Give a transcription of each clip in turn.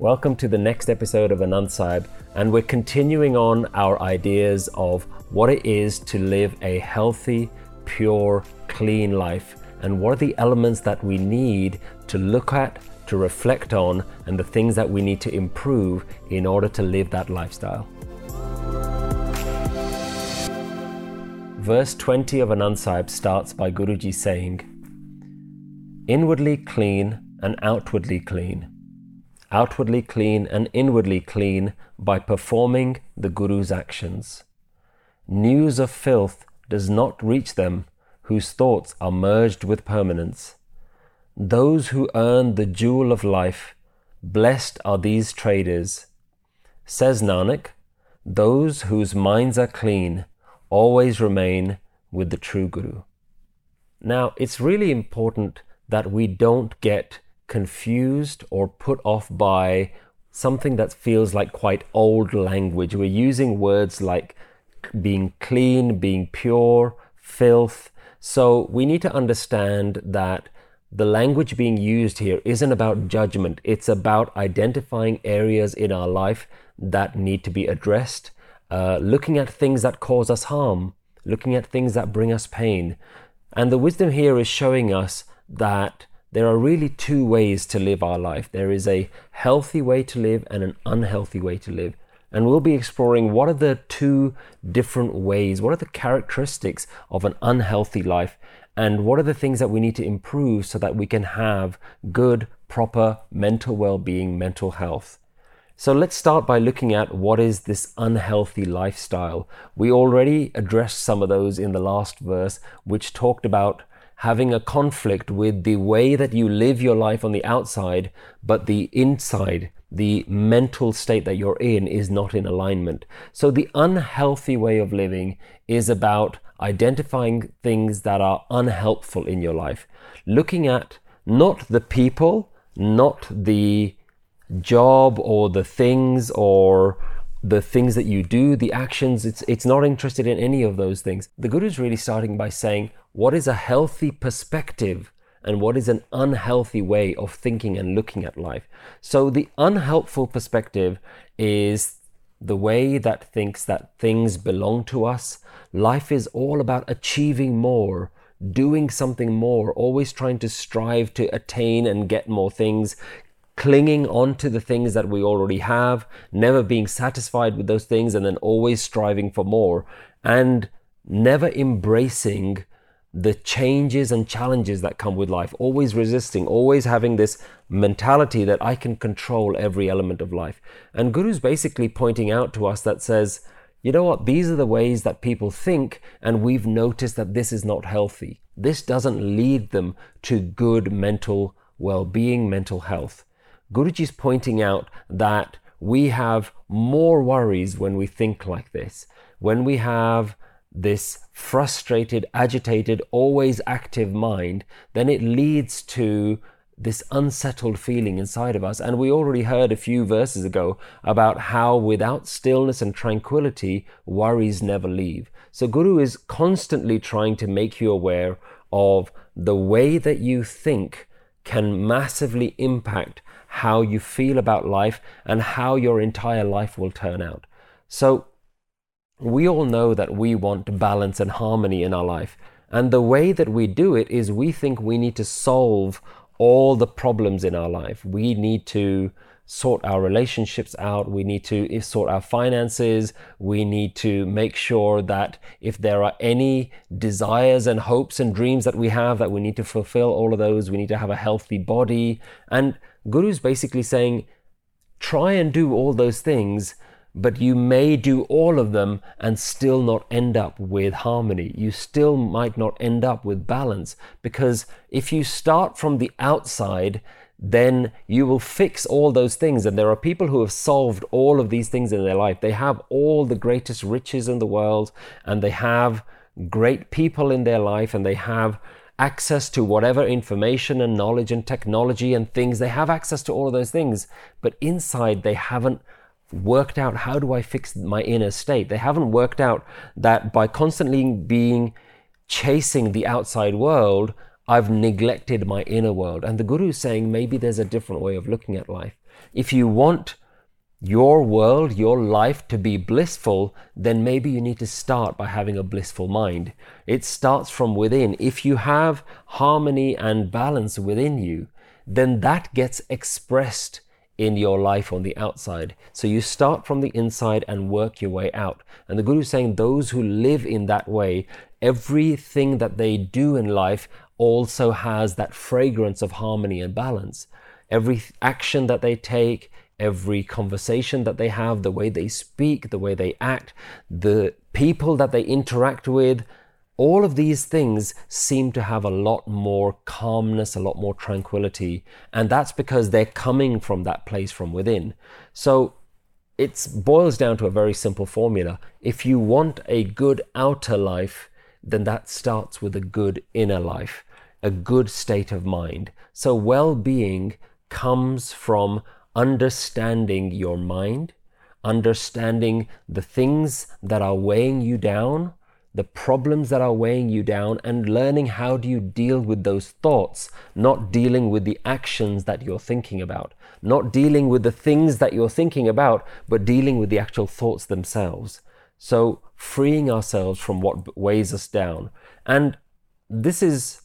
Welcome to the next episode of Anand Sahib, and we're continuing on our ideas of what it is to live a healthy, pure, clean life, and what are the elements that we need to look at, to reflect on, and the things that we need to improve in order to live that lifestyle. Verse 20 of Anand Sahib starts by Guruji saying, Inwardly clean and outwardly clean outwardly clean and inwardly clean by performing the Guru's actions. News of filth does not reach them whose thoughts are merged with permanence. Those who earn the jewel of life, blessed are these traders. Says Nanak, those whose minds are clean always remain with the true Guru. Now, it's really important that we don't get confused or put off by something that feels like quite old language. We're using words like being clean, being pure, filth. So we need to understand that the language being used here isn't about judgment, it's about identifying areas in our life that need to be addressed, uh, looking at things that cause us harm, looking at things that bring us pain. And the wisdom here is showing us that there are really two ways to live our life. There is a healthy way to live and an unhealthy way to live. And we'll be exploring what are the two different ways, what are the characteristics of an unhealthy life, and what are the things that we need to improve so that we can have good, proper mental well being, mental health. So let's start by looking at what is this unhealthy lifestyle. We already addressed some of those in the last verse, which talked about having a conflict with the way that you live your life on the outside, but the inside, the mental state that you're in, is not in alignment. So, the unhealthy way of living is about identifying things that are unhelpful in your life, looking at not the people, not the job or the things or the things that you do, the actions, it's, it's not interested in any of those things. The Guru is really starting by saying, what is a healthy perspective and what is an unhealthy way of thinking and looking at life. So, the unhelpful perspective is the way that thinks that things belong to us. Life is all about achieving more, doing something more, always trying to strive to attain and get more things, clinging on to the things that we already have, never being satisfied with those things, and then always striving for more, and never embracing the changes and challenges that come with life, always resisting, always having this mentality that I can control every element of life. And Guru's basically pointing out to us that says, you know what, these are the ways that people think, and we've noticed that this is not healthy. This doesn't lead them to good mental well being, mental health. Guruji's pointing out that we have more worries when we think like this. When we have this frustrated, agitated, always active mind, then it leads to this unsettled feeling inside of us. And we already heard a few verses ago about how without stillness and tranquility, worries never leave. So, Guru is constantly trying to make you aware of the way that you think can massively impact how you feel about life and how your entire life will turn out. So, we all know that we want balance and harmony in our life. And the way that we do it is we think we need to solve all the problems in our life. We need to sort our relationships out. We need to sort our finances. We need to make sure that if there are any desires and hopes and dreams that we have, that we need to fulfill all of those. We need to have a healthy body. And Guru's basically saying, try and do all those things, but you may do all of them and still not end up with harmony. You still might not end up with balance because if you start from the outside, then you will fix all those things. And there are people who have solved all of these things in their life. They have all the greatest riches in the world and they have great people in their life and they have access to whatever information and knowledge and technology and things. They have access to all of those things, but inside they haven't worked out how do I fix my inner state. They haven't worked out that by constantly being chasing the outside world, I've neglected my inner world. And the Guru is saying maybe there's a different way of looking at life. if you want your world, your life to be blissful, then maybe you need to start by having a blissful mind. It starts from within. If you have harmony and balance within you, then that gets expressed in your life on the outside. So you start from the inside and work your way out. And the Guru is saying those who live in that way, everything that they do in life also has that fragrance of harmony and balance. Every action that they take, every conversation that they have, the way they speak, the way they act, the people that they interact with, all of these things seem to have a lot more calmness, a lot more tranquility. And that's because they're coming from that place from within. So it boils down to a very simple formula. If you want a good outer life, then that starts with a good inner life, a good state of mind. So well being comes from understanding your mind, understanding the things that are weighing you down, the problems that are weighing you down, and learning how do you deal with those thoughts, not dealing with the actions that you're thinking about, not dealing with the things that you're thinking about, but dealing with the actual thoughts themselves. So, freeing ourselves from what weighs us down. And this is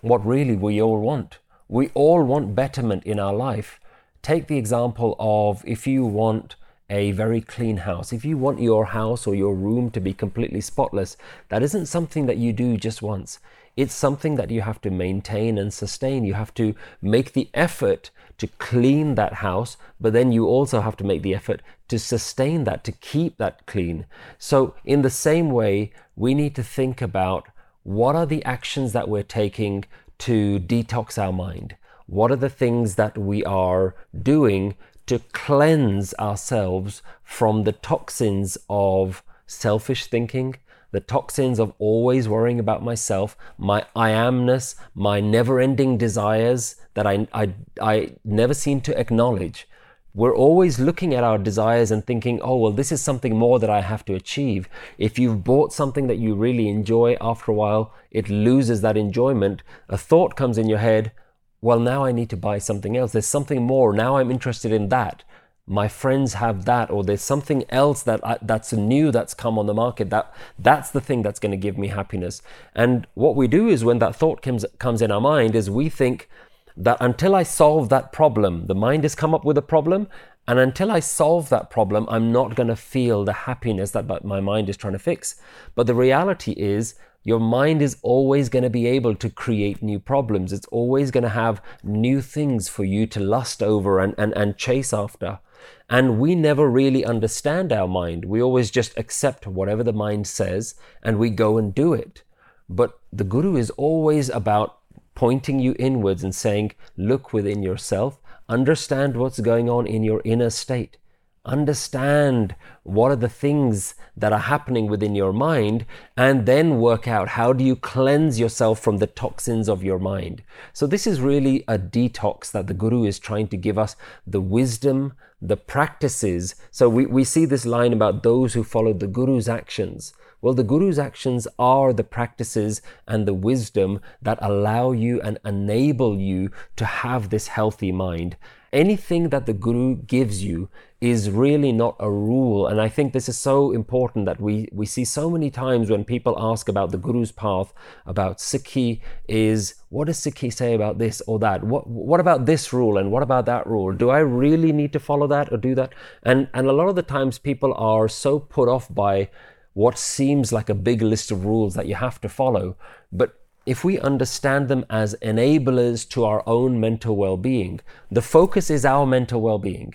what really we all want. We all want betterment in our life. Take the example of if you want a very clean house, if you want your house or your room to be completely spotless, that isn't something that you do just once. It's something that you have to maintain and sustain. You have to make the effort to clean that house, but then you also have to make the effort to sustain that, to keep that clean. So, in the same way, we need to think about what are the actions that we're taking to detox our mind? What are the things that we are doing to cleanse ourselves from the toxins of selfish thinking, the toxins of always worrying about myself, my I amness, my never ending desires that I, I, I never seem to acknowledge. We're always looking at our desires and thinking, oh, well, this is something more that I have to achieve. If you've bought something that you really enjoy, after a while, it loses that enjoyment. A thought comes in your head, well, now I need to buy something else. There's something more. Now I'm interested in that. My friends have that, or there's something else that I, that's new that's come on the market. That that's the thing that's going to give me happiness. And what we do is when that thought comes comes in our mind, is we think that until I solve that problem, the mind has come up with a problem, and until I solve that problem, I'm not going to feel the happiness that my mind is trying to fix. But the reality is your mind is always going to be able to create new problems. It's always going to have new things for you to lust over and, and, and chase after. And we never really understand our mind. We always just accept whatever the mind says and we go and do it. But the Guru is always about pointing you inwards and saying, Look within yourself, understand what's going on in your inner state. Understand what are the things that are happening within your mind and then work out how do you cleanse yourself from the toxins of your mind. So this is really a detox that the guru is trying to give us the wisdom, the practices. So we, we see this line about those who follow the guru's actions. Well, the Guru's actions are the practices and the wisdom that allow you and enable you to have this healthy mind. Anything that the Guru gives you is really not a rule. And I think this is so important that we, we see so many times when people ask about the Guru's path, about Sikhi, is what does Sikhi say about this or that? What, what about this rule and what about that rule? Do I really need to follow that or do that? And, and a lot of the times people are so put off by what seems like a big list of rules that you have to follow. But if we understand them as enablers to our own mental well being, the focus is our mental well being.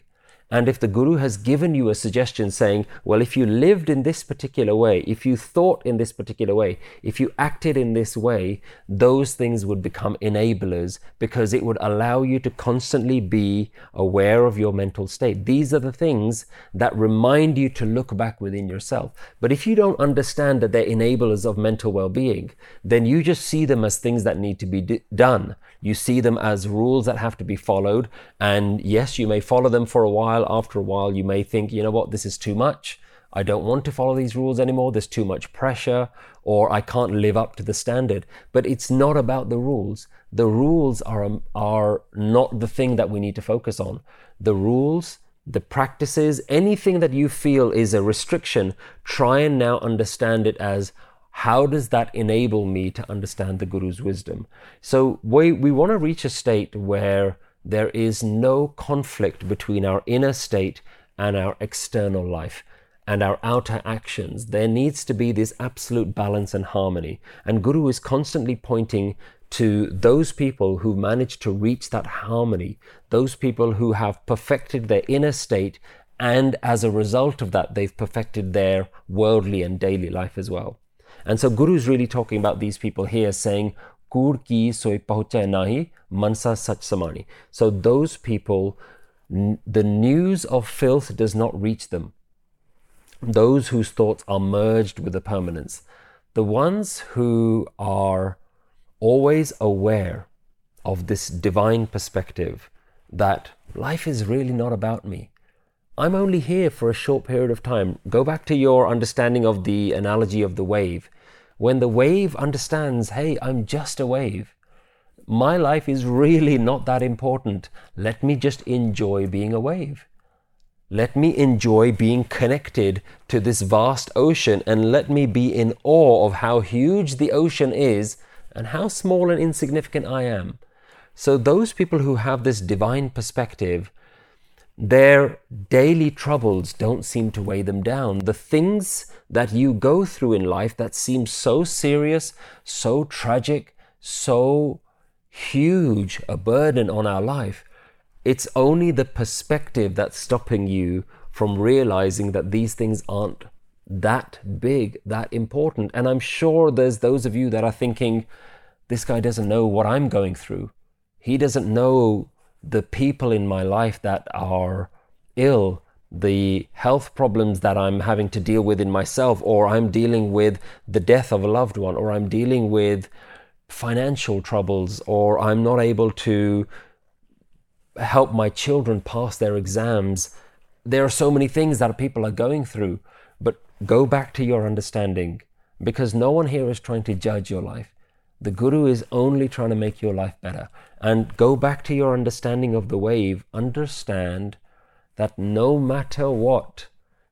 And if the Guru has given you a suggestion saying, well, if you lived in this particular way, if you thought in this particular way, if you acted in this way, those things would become enablers because it would allow you to constantly be aware of your mental state. These are the things that remind you to look back within yourself. But if you don't understand that they're enablers of mental well being, then you just see them as things that need to be d- done. You see them as rules that have to be followed. And yes, you may follow them for a while. After a while, you may think, you know what, this is too much. I don't want to follow these rules anymore. There's too much pressure, or I can't live up to the standard. But it's not about the rules. The rules are, um, are not the thing that we need to focus on. the rules, the practices, anything that you feel is a restriction, try and now understand it as how does that enable me to understand the Guru's wisdom? So we, we want to reach a state where there is no conflict between our inner state and our external life and our outer actions. There needs to be this absolute balance and harmony. And Guru is constantly pointing to those people who manage to reach that harmony, those people who have perfected their inner state, and as a result of that, they've perfected their worldly and daily life as well. And so Guru is really talking about these people here, saying, Kur ki soy nahi, mansa sach samani. So those people, the news of filth does not reach them. Those whose thoughts are merged with the permanence. The ones who are always aware of this divine perspective that life is really not about me. I'm only here for a short period of time. Go back to your understanding of the analogy of the wave. When the wave understands, hey, I'm just a wave, my life is really not that important. Let me just enjoy being a wave. Let me enjoy being connected to this vast ocean and let me be in awe of how huge the ocean is and how small and insignificant I am. So, those people who have this divine perspective, their daily troubles don't seem to weigh them down. The things that you go through in life that seems so serious, so tragic, so huge a burden on our life, it's only the perspective that's stopping you from realizing that these things aren't that big, that important. And I'm sure there's those of you that are thinking, this guy doesn't know what I'm going through. He doesn't know the people in my life that are ill, the health problems that I'm having to deal with in myself, or I'm dealing with the death of a loved one, or I'm dealing with financial troubles, or I'm not able to help my children pass their exams. There are so many things that people are going through, but go back to your understanding because no one here is trying to judge your life. The Guru is only trying to make your life better. And go back to your understanding of the wave. Understand that no matter what,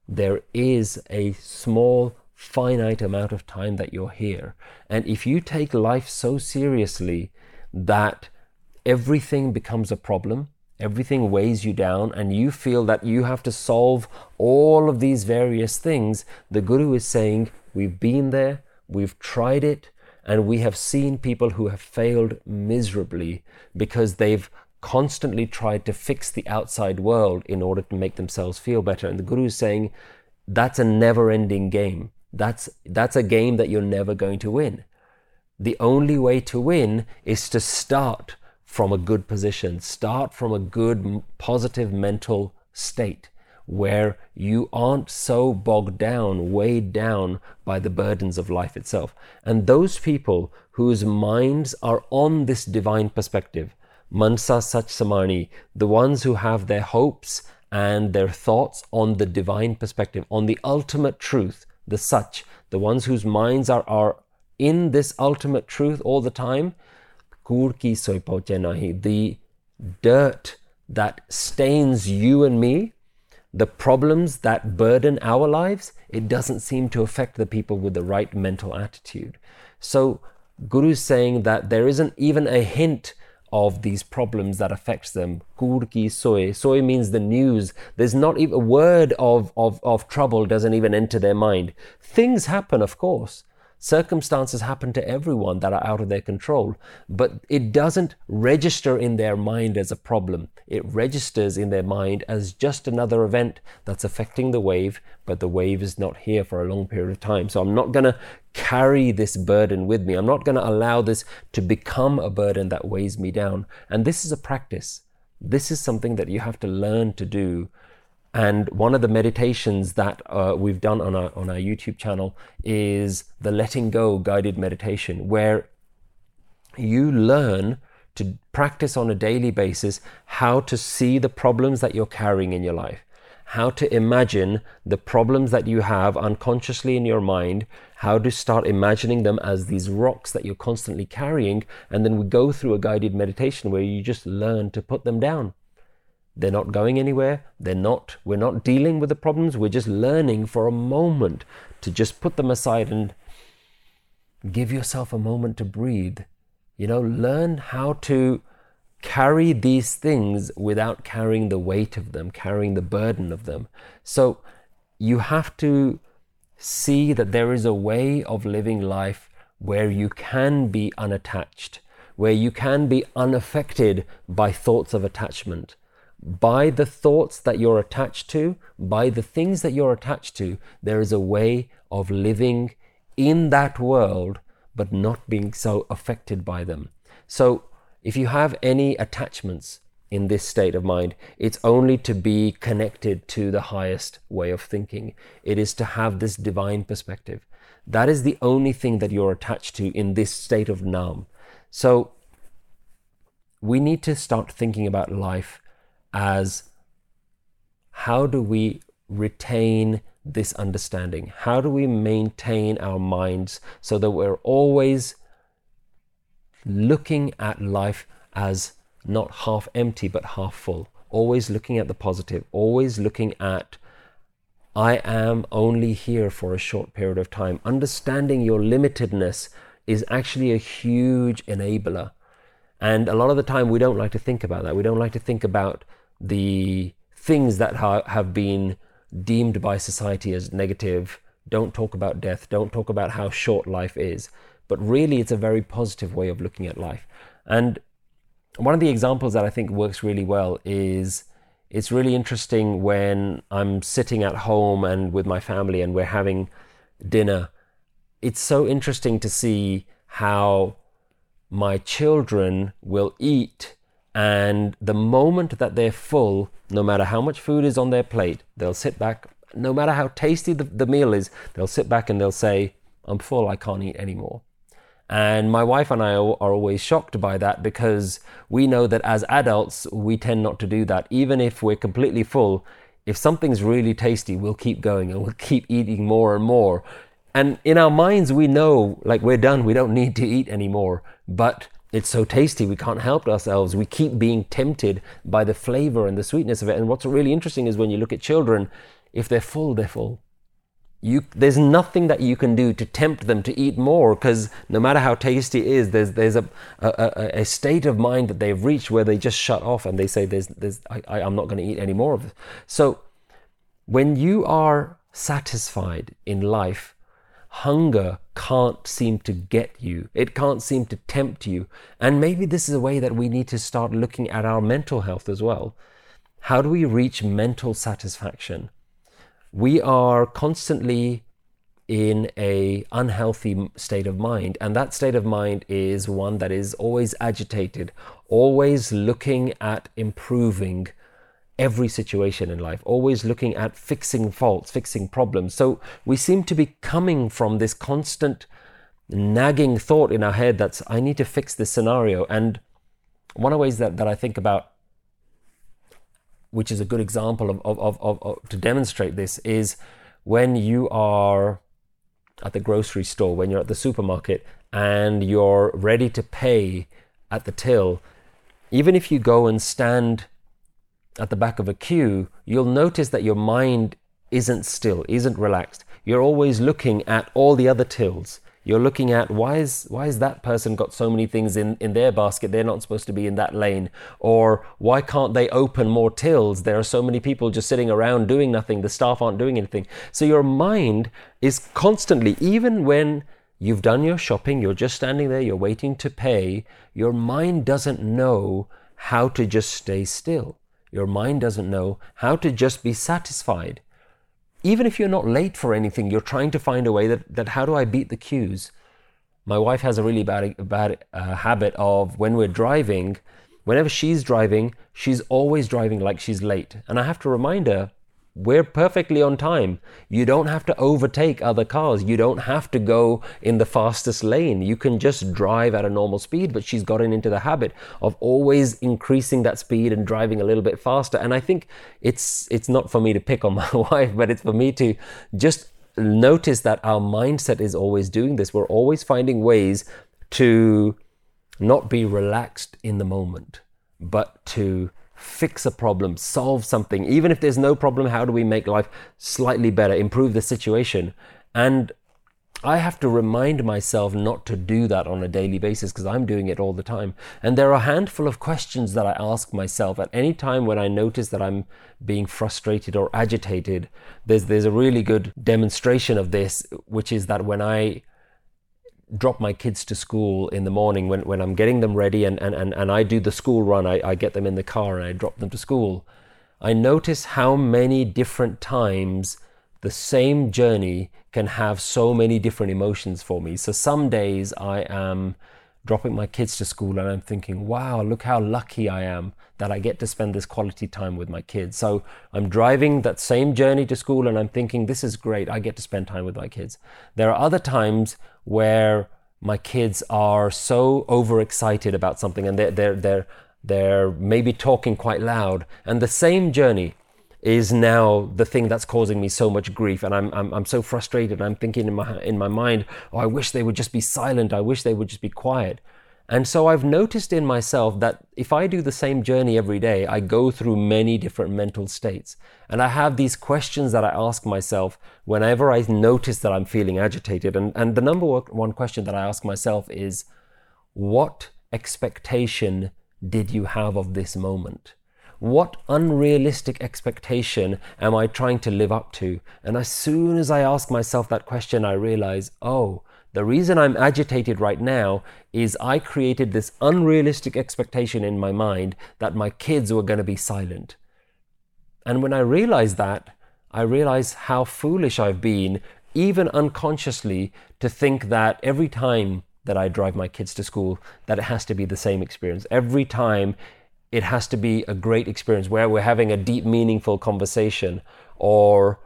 there is a small, finite amount of time that you're here. And if you take life so seriously that everything becomes a problem, everything weighs you down, and you feel that you have to solve all of these various things, the Guru is saying, We've been there, we've tried it, and we have seen people who have failed miserably because they've constantly tried to fix the outside world in order to make themselves feel better. And the Guru is saying that's a never ending game. That's, that's a game that you're never going to win. The only way to win is to start from a good position, start from a good, positive mental state where you aren't so bogged down, weighed down by the burdens of life itself. And those people whose minds are on this divine perspective, Mansa Sach Samani, the ones who have their hopes and their thoughts on the divine perspective, on the ultimate truth, the Sach, the ones whose minds are, are in this ultimate truth all the time, Kur ki soy nahi, the dirt that stains you and me, the problems that burden our lives, it doesn't seem to affect the people with the right mental attitude. So, Guru is saying that there isn't even a hint of these problems that affects them. Kur ki soy. Soy means the news. There's not even a word of, of, of trouble doesn't even enter their mind. Things happen, of course. Circumstances happen to everyone that are out of their control, but it doesn't register in their mind as a problem. It registers in their mind as just another event that's affecting the wave, but the wave is not here for a long period of time. So I'm not going to carry this burden with me. I'm not going to allow this to become a burden that weighs me down. And this is a practice. This is something that you have to learn to do and one of the meditations that uh, we've done on our, on our YouTube channel is the letting go guided meditation, where you learn to practice on a daily basis how to see the problems that you're carrying in your life, how to imagine the problems that you have unconsciously in your mind, how to start imagining them as these rocks that you're constantly carrying. And then we go through a guided meditation where you just learn to put them down They're not going anywhere. They're not, we're not dealing with the problems. We're just learning for a moment to just put them aside and give yourself a moment to breathe. You know, learn how to carry these things without carrying the weight of them, carrying the burden of them. So you have to see that there is a way of living life where you can be unattached, where you can be unaffected by thoughts of attachment. By the thoughts that you're attached to, by the things that you're attached to, there is a way of living in that world, but not being so affected by them. So if you have any attachments in this state of mind, it's only to be connected to the highest way of thinking. It is to have this divine perspective. That is the only thing that you're attached to in this state of nam. So we need to start thinking about life as how do we retain this understanding? How do we maintain our minds so that we're always looking at life as not half empty but half full, always looking at the positive, always looking at I am only here for a short period of time. Understanding your limitedness is actually a huge enabler. And a lot of the time, we don't like to think about that. We don't like to think about the things that ha- have been deemed by society as negative. Don't talk about death. Don't talk about how short life is but really it's a very positive way of looking at life. And one of the examples that I think works really well is it's really interesting when I'm sitting at home and with my family and we're having dinner. It's so interesting to see how my children will eat and the moment that they're full, no matter how much food is on their plate, they'll sit back. No matter how tasty the, the meal is, they'll sit back and they'll say, I'm full, I can't eat anymore. And my wife and I are always shocked by that because we know that as adults, we tend not to do that. Even if we're completely full, if something's really tasty, we'll keep going and we'll keep eating more and more. And in our minds, we know like we're done, we don't need to eat anymore. But it's so tasty, we can't help ourselves. We keep being tempted by the flavor and the sweetness of it. And what's really interesting is when you look at children, if they're full, they're full you, there's nothing that you can do to tempt them to eat more because no matter how tasty it is, there's, there's a, a, a, state of mind that they've reached where they just shut off and they say, there's, there's, I, I, I'm not going to eat any more of this. So when you are satisfied in life, hunger can't seem to get you. It can't seem to tempt you. And maybe this is a way that we need to start looking at our mental health as well. How do we reach mental satisfaction? we are constantly in a unhealthy state of mind and that state of mind is one that is always agitated always looking at improving every situation in life always looking at fixing faults fixing problems. So we seem to be coming from this constant nagging thought in our head that's i need to fix this scenario. And one of the ways that, that i think about which is a good example of, of, of, of, to demonstrate this, is when you are at the grocery store, when you're at the supermarket, and you're ready to pay at the till, even if you go and stand at the back of a queue, you'll notice that your mind isn't still, isn't relaxed. You're always looking at all the other tills. You're looking at why is why is that person got so many things in, in their basket? They're not supposed to be in that lane. Or why can't they open more tills? There are so many people just sitting around doing nothing. The staff aren't doing anything. So your mind is constantly even when you've done your shopping you're just standing there you're waiting to pay your mind doesn't know how to just stay still your mind doesn't know how to just be satisfied even if you're not late for anything, you're trying to find a way that, that how do I beat the queues? My wife has a really bad, bad uh, habit of when we're driving, whenever she's driving, she's always driving like she's late. And I have to remind her, we're perfectly on time. You don't have to overtake other cars. You don't have to go in the fastest lane. You can just drive at a normal speed, but she's gotten into the habit of always increasing that speed and driving a little bit faster. And I think it's it's not for me to pick on my wife, but it's for me to just notice that our mindset is always doing this. We're always finding ways to not be relaxed in the moment, but to fix a problem, solve something. Even if there's no problem, how do we make life slightly better, improve the situation? And I have to remind myself not to do that on a daily basis because I'm doing it all the time. And there are a handful of questions that I ask myself at any time when I notice that I'm being frustrated or agitated. There's, there's a really good demonstration of this, which is that when I drop my kids to school in the morning, when, when I'm getting them ready and, and, and, and I do the school run, I, I get them in the car and I drop them to school, I notice how many different times the same journey can have so many different emotions for me. So some days I am dropping my kids to school and I'm thinking, wow, look how lucky I am that I get to spend this quality time with my kids. So I'm driving that same journey to school and I'm thinking, this is great. I get to spend time with my kids. There are other times where my kids are so overexcited about something and they're, they're, they're, they're maybe talking quite loud. And the same journey is now the thing that's causing me so much grief. And I'm, I'm, I'm so frustrated. I'm thinking in my, in my mind oh i wish they would just be silent. I wish they would just be quiet. And so i've noticed in myself that if i do the same journey every day i go through many different mental states. And i have these questions that i ask myself whenever i notice that i'm feeling agitated. And, and the number one question that i ask myself is what expectation did you have of this moment what unrealistic expectation am I trying to live up to? And as soon as I ask myself that question, I realize, oh, the reason I'm agitated right now is I created this unrealistic expectation in my mind that my kids were going to be silent. And when I realize that, I realize how foolish I've been, even unconsciously, to think that every time that I drive my kids to school, that it has to be the same experience. Every time it has to be a great experience where we're having a deep, meaningful conversation, or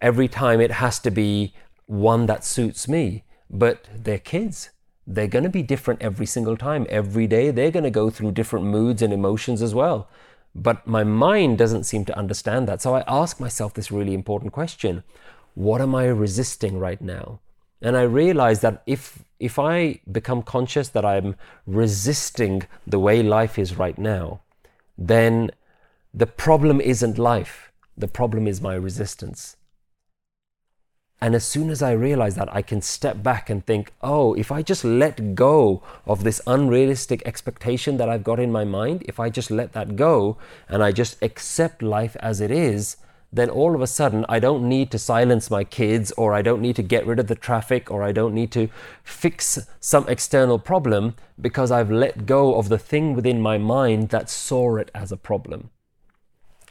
every time it has to be one that suits me. But they're kids. They're going to be different every single time. Every day, they're going to go through different moods and emotions as well. But my mind doesn't seem to understand that. So I ask myself this really important question What am I resisting right now? And I realize that if if I become conscious that I'm resisting the way life is right now, then the problem isn't life. The problem is my resistance. And as soon as I realize that, I can step back and think, oh, if I just let go of this unrealistic expectation that I've got in my mind, if I just let that go and I just accept life as it is, then all of a sudden I don't need to silence my kids or I don't need to get rid of the traffic or I don't need to fix some external problem because I've let go of the thing within my mind that saw it as a problem.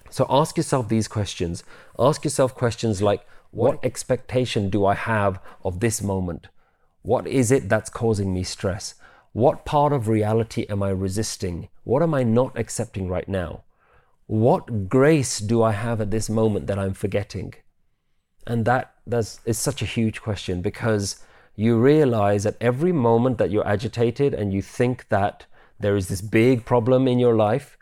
So ask yourself these questions. Ask yourself questions like what expectation do I have of this moment? What is it that's causing me stress? What part of reality am I resisting? What am I not accepting right now? What grace do I have at this moment that I'm forgetting? And that that's, is such a huge question because you realize at every moment that you're agitated and you think that there is this big problem in your life,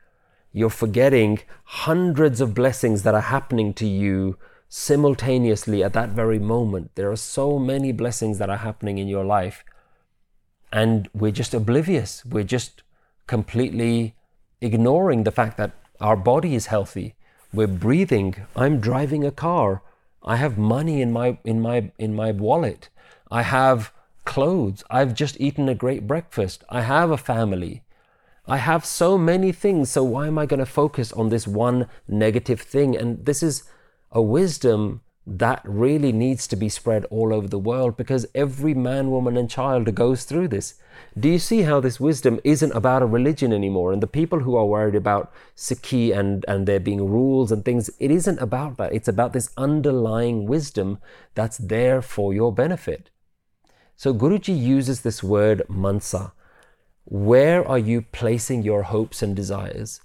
you're forgetting hundreds of blessings that are happening to you simultaneously at that very moment. There are so many blessings that are happening in your life, and we're just oblivious. We're just completely ignoring the fact that our body is healthy. We're breathing. I'm driving a car. I have money in my in my in my wallet. I have clothes. I've just eaten a great breakfast. I have a family. I have so many things. So why am I going to focus on this one negative thing? And this is a wisdom that really needs to be spread all over the world because every man, woman, and child goes through this. Do you see how this wisdom isn't about a religion anymore? And the people who are worried about Sikhi and, and there being rules and things, it isn't about that. It's about this underlying wisdom that's there for your benefit. So Guruji uses this word mansa. Where are you placing your hopes and desires?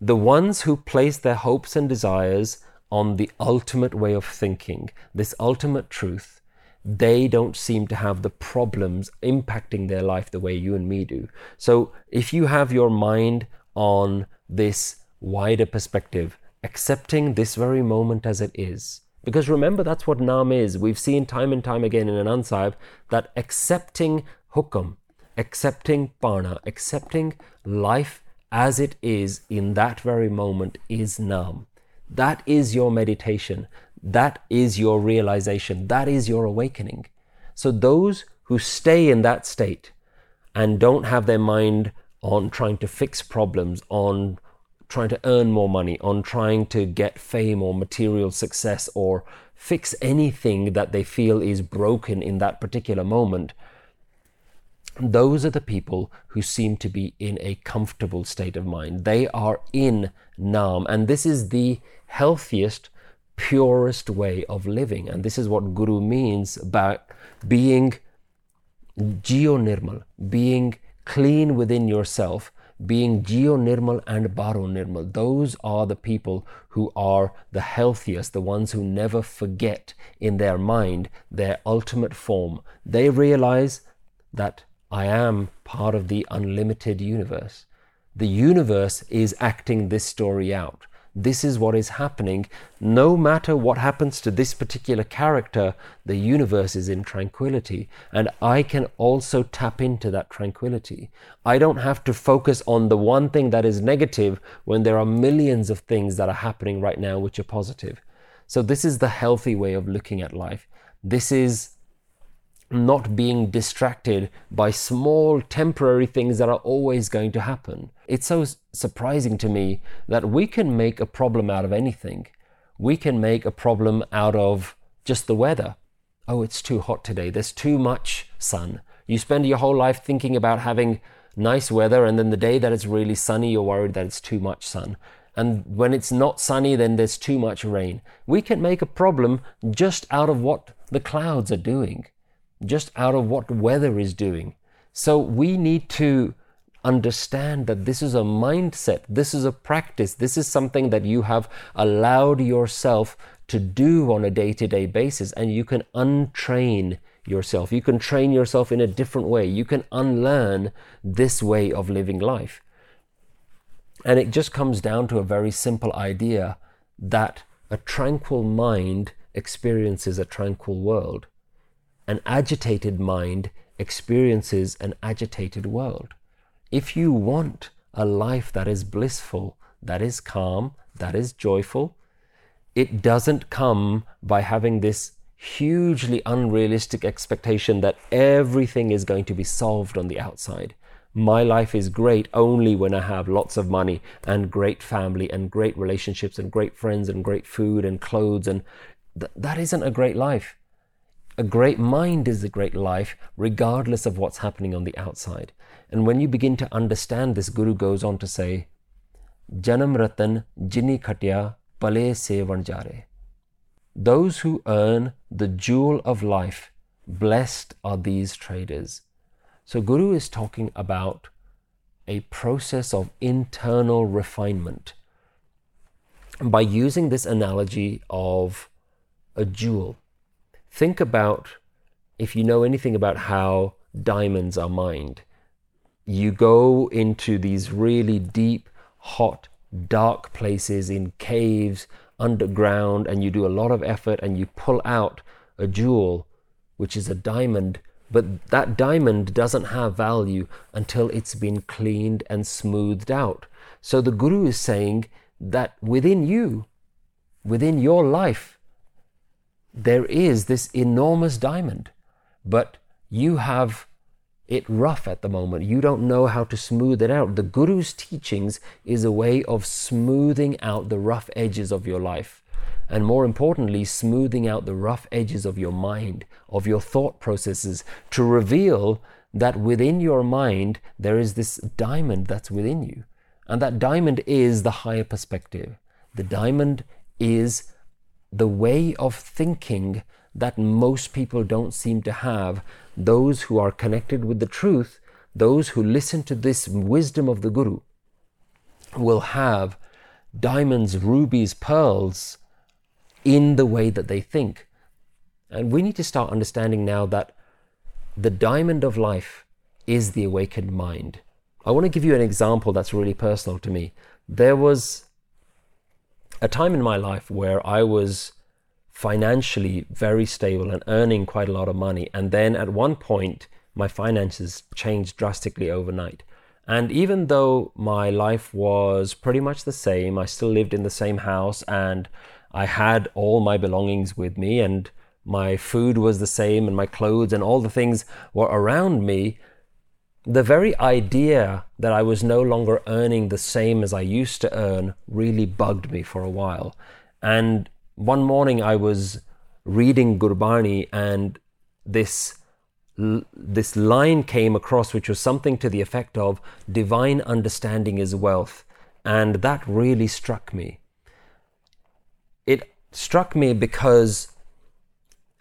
The ones who place their hopes and desires on the ultimate way of thinking, this ultimate truth, they don't seem to have the problems impacting their life the way you and me do. So if you have your mind on this wider perspective, accepting this very moment as it is, because remember that's what Nam is. We've seen time and time again in Anand that accepting hukam, accepting parna, accepting life as it is in that very moment is Nam. That is your meditation. That is your realization. That is your awakening. So those who stay in that state and don't have their mind on trying to fix problems, on trying to earn more money, on trying to get fame or material success or fix anything that they feel is broken in that particular moment, those are the people who seem to be in a comfortable state of mind. They are in Nam, and this is the healthiest, purest way of living. And this is what Guru means by being geonirmal, being clean within yourself, being geonirmal and baronirmal. Those are the people who are the healthiest, the ones who never forget in their mind their ultimate form. They realize that I am part of the unlimited universe. The universe is acting this story out. This is what is happening. No matter what happens to this particular character, the universe is in tranquility. And I can also tap into that tranquility. I don't have to focus on the one thing that is negative when there are millions of things that are happening right now which are positive. So, this is the healthy way of looking at life. This is not being distracted by small temporary things that are always going to happen. It's so surprising to me that we can make a problem out of anything. We can make a problem out of just the weather. Oh, it's too hot today. There's too much sun. You spend your whole life thinking about having nice weather, and then the day that it's really sunny, you're worried that it's too much sun. And when it's not sunny, then there's too much rain. We can make a problem just out of what the clouds are doing just out of what weather is doing. So we need to understand that this is a mindset, this is a practice, this is something that you have allowed yourself to do on a day to day basis, and you can untrain yourself. You can train yourself in a different way. You can unlearn this way of living life. And it just comes down to a very simple idea that a tranquil mind experiences a tranquil world. An agitated mind experiences an agitated world. If you want a life that is blissful, that is calm, that is joyful, it doesn't come by having this hugely unrealistic expectation that everything is going to be solved on the outside. My life is great only when I have lots of money and great family and great relationships and great friends and great food and clothes and th- that isn't a great life. A great mind is a great life, regardless of what's happening on the outside. And when you begin to understand this, Guru goes on to say, Janam Ratan Jini Khatya Bhale Se Vanjare. Those who earn the jewel of life, blessed are these traders. So, Guru is talking about a process of internal refinement. By using this analogy of a jewel, think about if you know anything about how diamonds are mined. You go into these really deep, hot, dark places in caves, underground, and you do a lot of effort and you pull out a jewel, which is a diamond. But that diamond doesn't have value until it's been cleaned and smoothed out. So the Guru is saying that within you, within your life, there is this enormous diamond, but you have it rough at the moment. You don't know how to smooth it out. The Guru's teachings is a way of smoothing out the rough edges of your life. And more importantly, smoothing out the rough edges of your mind, of your thought processes, to reveal that within your mind there is this diamond that's within you. And that diamond is the higher perspective. The diamond is the way of thinking that most people don't seem to have. Those who are connected with the truth, those who listen to this wisdom of the Guru, will have diamonds, rubies, pearls in the way that they think. And we need to start understanding now that the diamond of life is the awakened mind. I want to give you an example that's really personal to me. There was a time in my life where I was financially very stable and earning quite a lot of money. And then at one point, my finances changed drastically overnight. And even though my life was pretty much the same, I still lived in the same house and I had all my belongings with me and my food was the same and my clothes and all the things were around me. The very idea that I was no longer earning the same as I used to earn really bugged me for a while. And one morning I was reading Gurbani and this this line came across, which was something to the effect of divine understanding is wealth. And that really struck me. It struck me because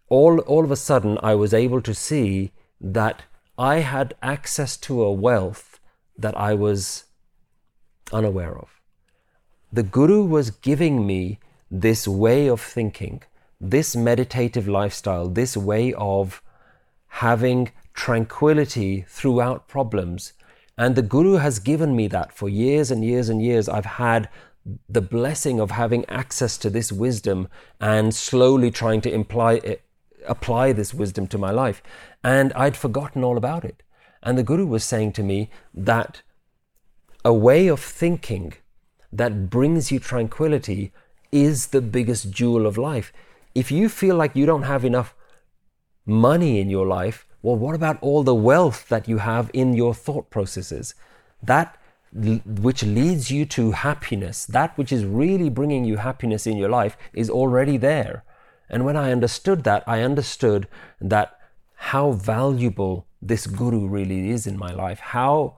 all, all of a sudden I was able to see that I had access to a wealth that I was unaware of. The Guru was giving me this way of thinking, this meditative lifestyle, this way of having tranquility throughout problems. And the Guru has given me that for years and years and years. I've had the blessing of having access to this wisdom and slowly trying to imply, apply this wisdom to my life. And I'd forgotten all about it. And the Guru was saying to me that a way of thinking that brings you tranquility is the biggest jewel of life. If you feel like you don't have enough money in your life, well, what about all the wealth that you have in your thought processes? That which leads you to happiness, that which is really bringing you happiness in your life, is already there. And when I understood that, I understood that how valuable this guru really is in my life, how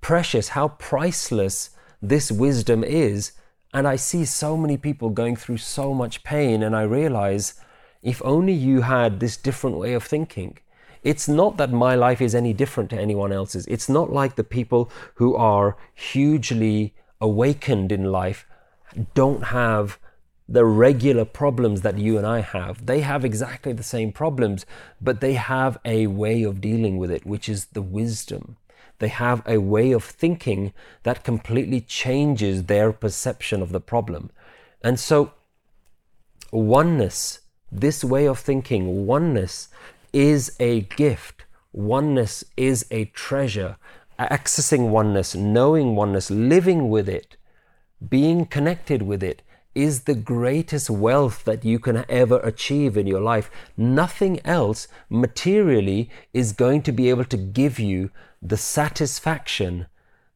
precious, how priceless this wisdom is. And I see so many people going through so much pain, and I realize if only you had this different way of thinking. It's not that my life is any different to anyone else's. It's not like the people who are hugely awakened in life don't have the regular problems that you and I have. They have exactly the same problems, but they have a way of dealing with it, which is the wisdom. They have a way of thinking that completely changes their perception of the problem. And so, oneness this way of thinking, oneness, is a gift. Oneness is a treasure. Accessing oneness, knowing oneness, living with it, being connected with it is the greatest wealth that you can ever achieve in your life. Nothing else materially is going to be able to give you the satisfaction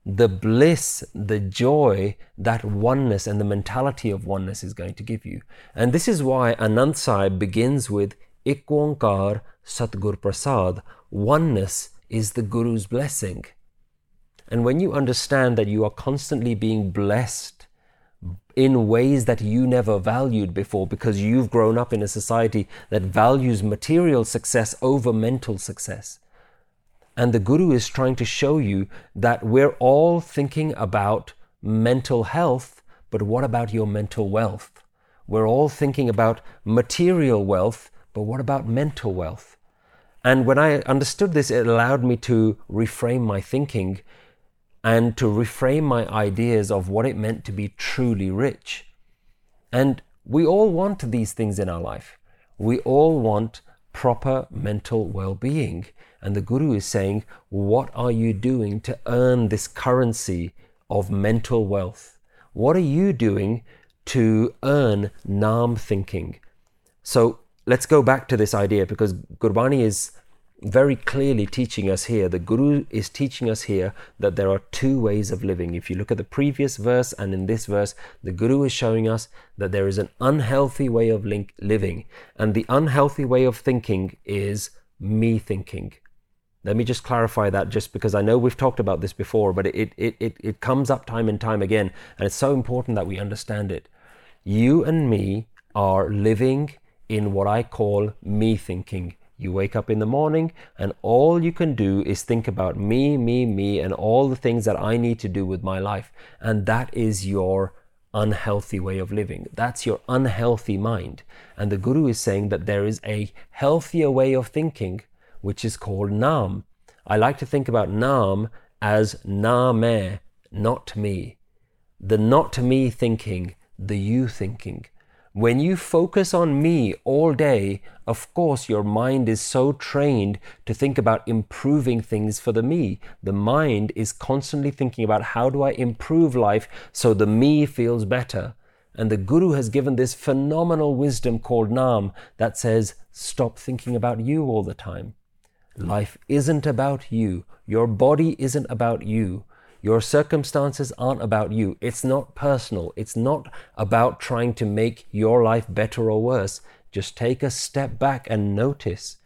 the bliss, the joy that oneness and the mentality of oneness is going to give you. And this is why Anand Sahib begins with Ik Oankar Satgur Prasad. Oneness is the Guru's blessing. And when you understand that you are constantly being blessed in ways that you never valued before because you've grown up in a society that values material success over mental success, and the Guru is trying to show you that we're all thinking about mental health, but what about your mental wealth? We're all thinking about material wealth, but what about mental wealth? And when I understood this, it allowed me to reframe my thinking and to reframe my ideas of what it meant to be truly rich. And we all want these things in our life. We all want proper mental well being. And the Guru is saying, What are you doing to earn this currency of mental wealth? What are you doing to earn Naam thinking? So let's go back to this idea because Gurbani is very clearly teaching us here. The Guru is teaching us here that there are two ways of living. If you look at the previous verse and in this verse, the Guru is showing us that there is an unhealthy way of link- living. And the unhealthy way of thinking is me thinking. Let me just clarify that just because I know we've talked about this before, but it, it, it, it comes up time and time again. And it's so important that we understand it. You and me are living in what I call me thinking. You wake up in the morning and all you can do is think about me, me, me, and all the things that I need to do with my life. And that is your unhealthy way of living. That's your unhealthy mind. And the Guru is saying that there is a healthier way of thinking which is called Nam. I like to think about Nam as Naame, not me. The not me thinking, the you thinking. When you focus on me all day, of course, your mind is so trained to think about improving things for the me. The mind is constantly thinking about how do I improve life so the me feels better. And the Guru has given this phenomenal wisdom called Nam that says, stop thinking about you all the time. Life isn't about you. Your body isn't about you. Your circumstances aren't about you. It's not personal. It's not about trying to make your life better or worse. Just take a step back and notice.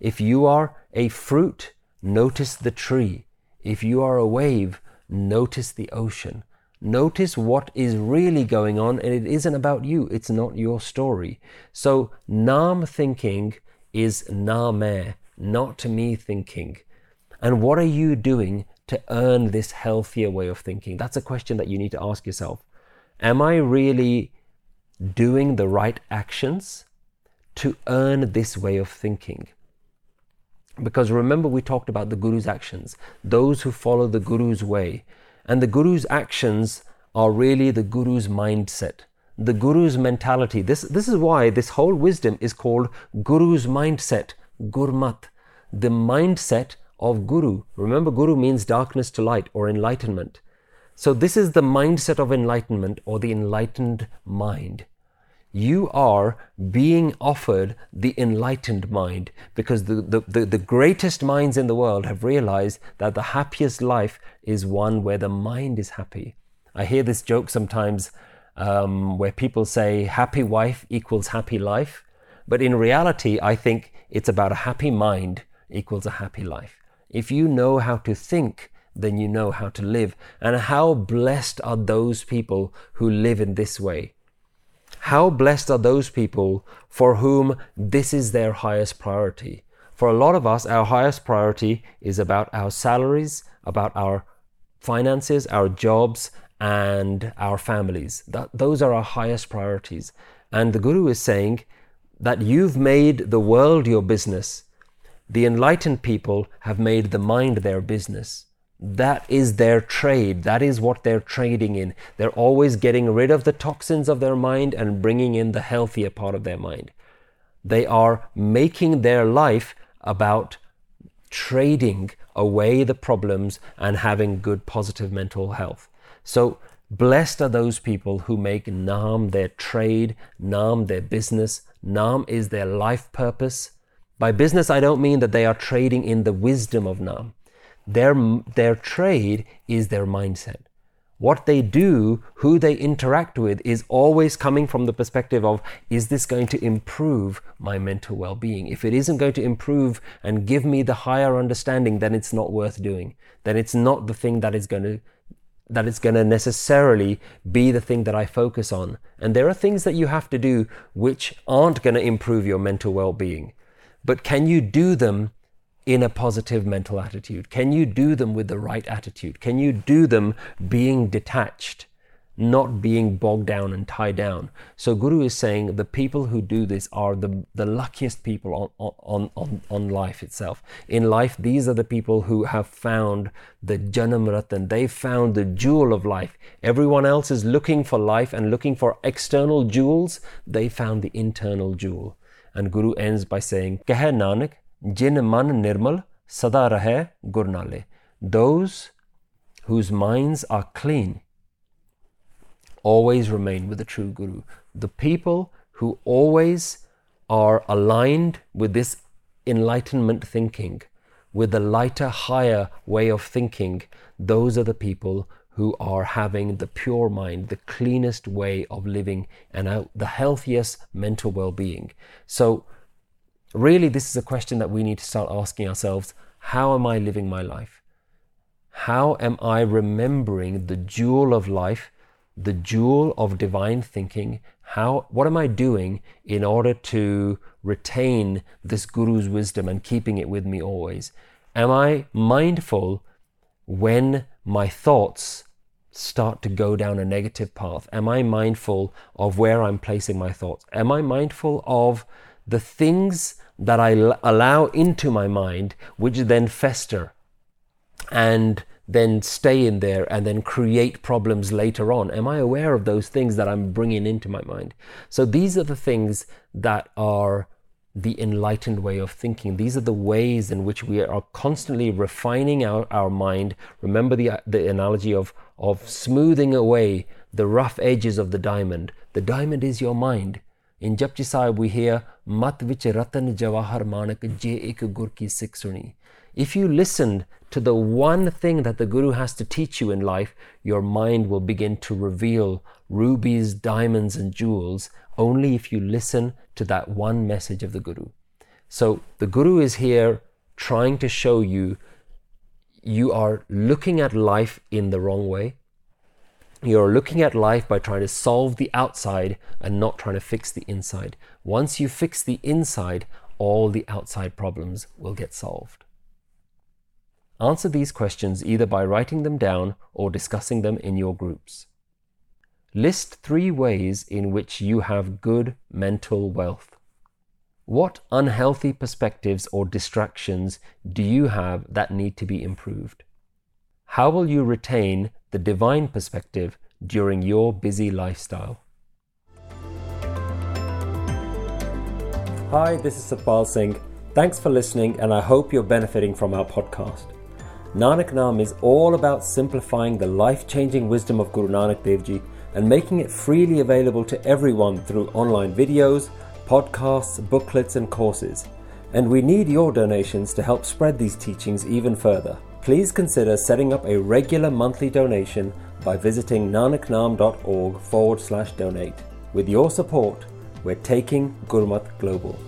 If you are a fruit, notice the tree. If you are a wave, notice the ocean. Notice what is really going on, and it isn't about you. It's not your story. So, Nam thinking is Name, not me thinking. And what are you doing to earn this healthier way of thinking? That's a question that you need to ask yourself. Am I really doing the right actions to earn this way of thinking? Because remember, we talked about the Guru's actions, those who follow the Guru's way. And the Guru's actions are really the Guru's mindset, the Guru's mentality. This, this is why this whole wisdom is called Guru's mindset, Gurmat, the mindset of Guru. Remember, Guru means darkness to light or enlightenment. So, this is the mindset of enlightenment or the enlightened mind. You are being offered the enlightened mind because the, the, the, the, greatest minds in the world have realized that the happiest life is one where the mind is happy. I hear this joke sometimes um, where people say happy wife equals happy life. But in reality, I think it's about a happy mind equals a happy life. If you know how to think, then you know how to live. And how blessed are those people who live in this way? How blessed are those people for whom this is their highest priority? For a lot of us, our highest priority is about our salaries, about our finances, our jobs, and our families. That, those are our highest priorities. And the Guru is saying that you've made the world your business the enlightened people have made the mind their business. That is their trade. That is what they're trading in. They're always getting rid of the toxins of their mind and bringing in the healthier part of their mind. They are making their life about trading away the problems and having good positive mental health. So, blessed are those people who make Nam their trade, Nam their business, Nam is their life purpose, by business, I don't mean that they are trading in the wisdom of Nam. Their, their trade is their mindset. What they do, who they interact with, is always coming from the perspective of is this going to improve my mental well being? If it isn't going to improve and give me the higher understanding, then it's not worth doing. Then it's not the thing that is going to that it's going to necessarily be the thing that I focus on. And there are things that you have to do which aren't going to improve your mental well being. But can you do them in a positive mental attitude? Can you do them with the right attitude? Can you do them being detached, not being bogged down and tied down? So Guru is saying the people who do this are the, the luckiest people on, on, on, on life itself. In life, these are the people who have found the Janam Ratan. They found the jewel of life. Everyone else is looking for life and looking for external jewels. They found the internal jewel. And Guru ends by saying, Keh Nanak, Jin man nirmal, sada rahe gurnale. Those whose minds are clean always remain with the true Guru. The people who always are aligned with this enlightenment thinking, with the lighter, higher way of thinking, those are the people who are having the pure mind, the cleanest way of living, and the healthiest mental well being. So, really, this is a question that we need to start asking ourselves how am I living my life? How am I remembering the jewel of life, the jewel of divine thinking? How, what am I doing in order to retain this Guru's wisdom and keeping it with me always? Am I mindful when my thoughts start to go down a negative path? Am I mindful of where I'm placing my thoughts? Am I mindful of the things that I l- allow into my mind, which then fester and then stay in there and then create problems later on? Am I aware of those things that I'm bringing into my mind? So these are the things that are the enlightened way of thinking. These are the ways in which we are constantly refining our, our mind. Remember the, the analogy of, of smoothing away the rough edges of the diamond. The diamond is your mind. In Japji Sahib, we hear, Mat vich ratan jawahar manak je ek gur ki sikh suni. If you listen to the one thing that the Guru has to teach you in life, your mind will begin to reveal rubies, diamonds, and jewels only if you listen to that one message of the Guru. So the Guru is here trying to show you you are looking at life in the wrong way. You're looking at life by trying to solve the outside and not trying to fix the inside. Once you fix the inside, all the outside problems will get solved. Answer these questions either by writing them down or discussing them in your groups. List three ways in which you have good mental wealth. What unhealthy perspectives or distractions do you have that need to be improved? How will you retain the divine perspective during your busy lifestyle? Hi, this is Satpal Singh. Thanks for listening, and I hope you're benefiting from our podcast. Nanak Nam is all about simplifying the life changing wisdom of Guru Nanak Dev Ji and making it freely available to everyone through online videos, podcasts, booklets, and courses. And we need your donations to help spread these teachings even further. Please consider setting up a regular monthly donation by visiting nanaknam.org forward slash donate. With your support, we're taking Gurmat global.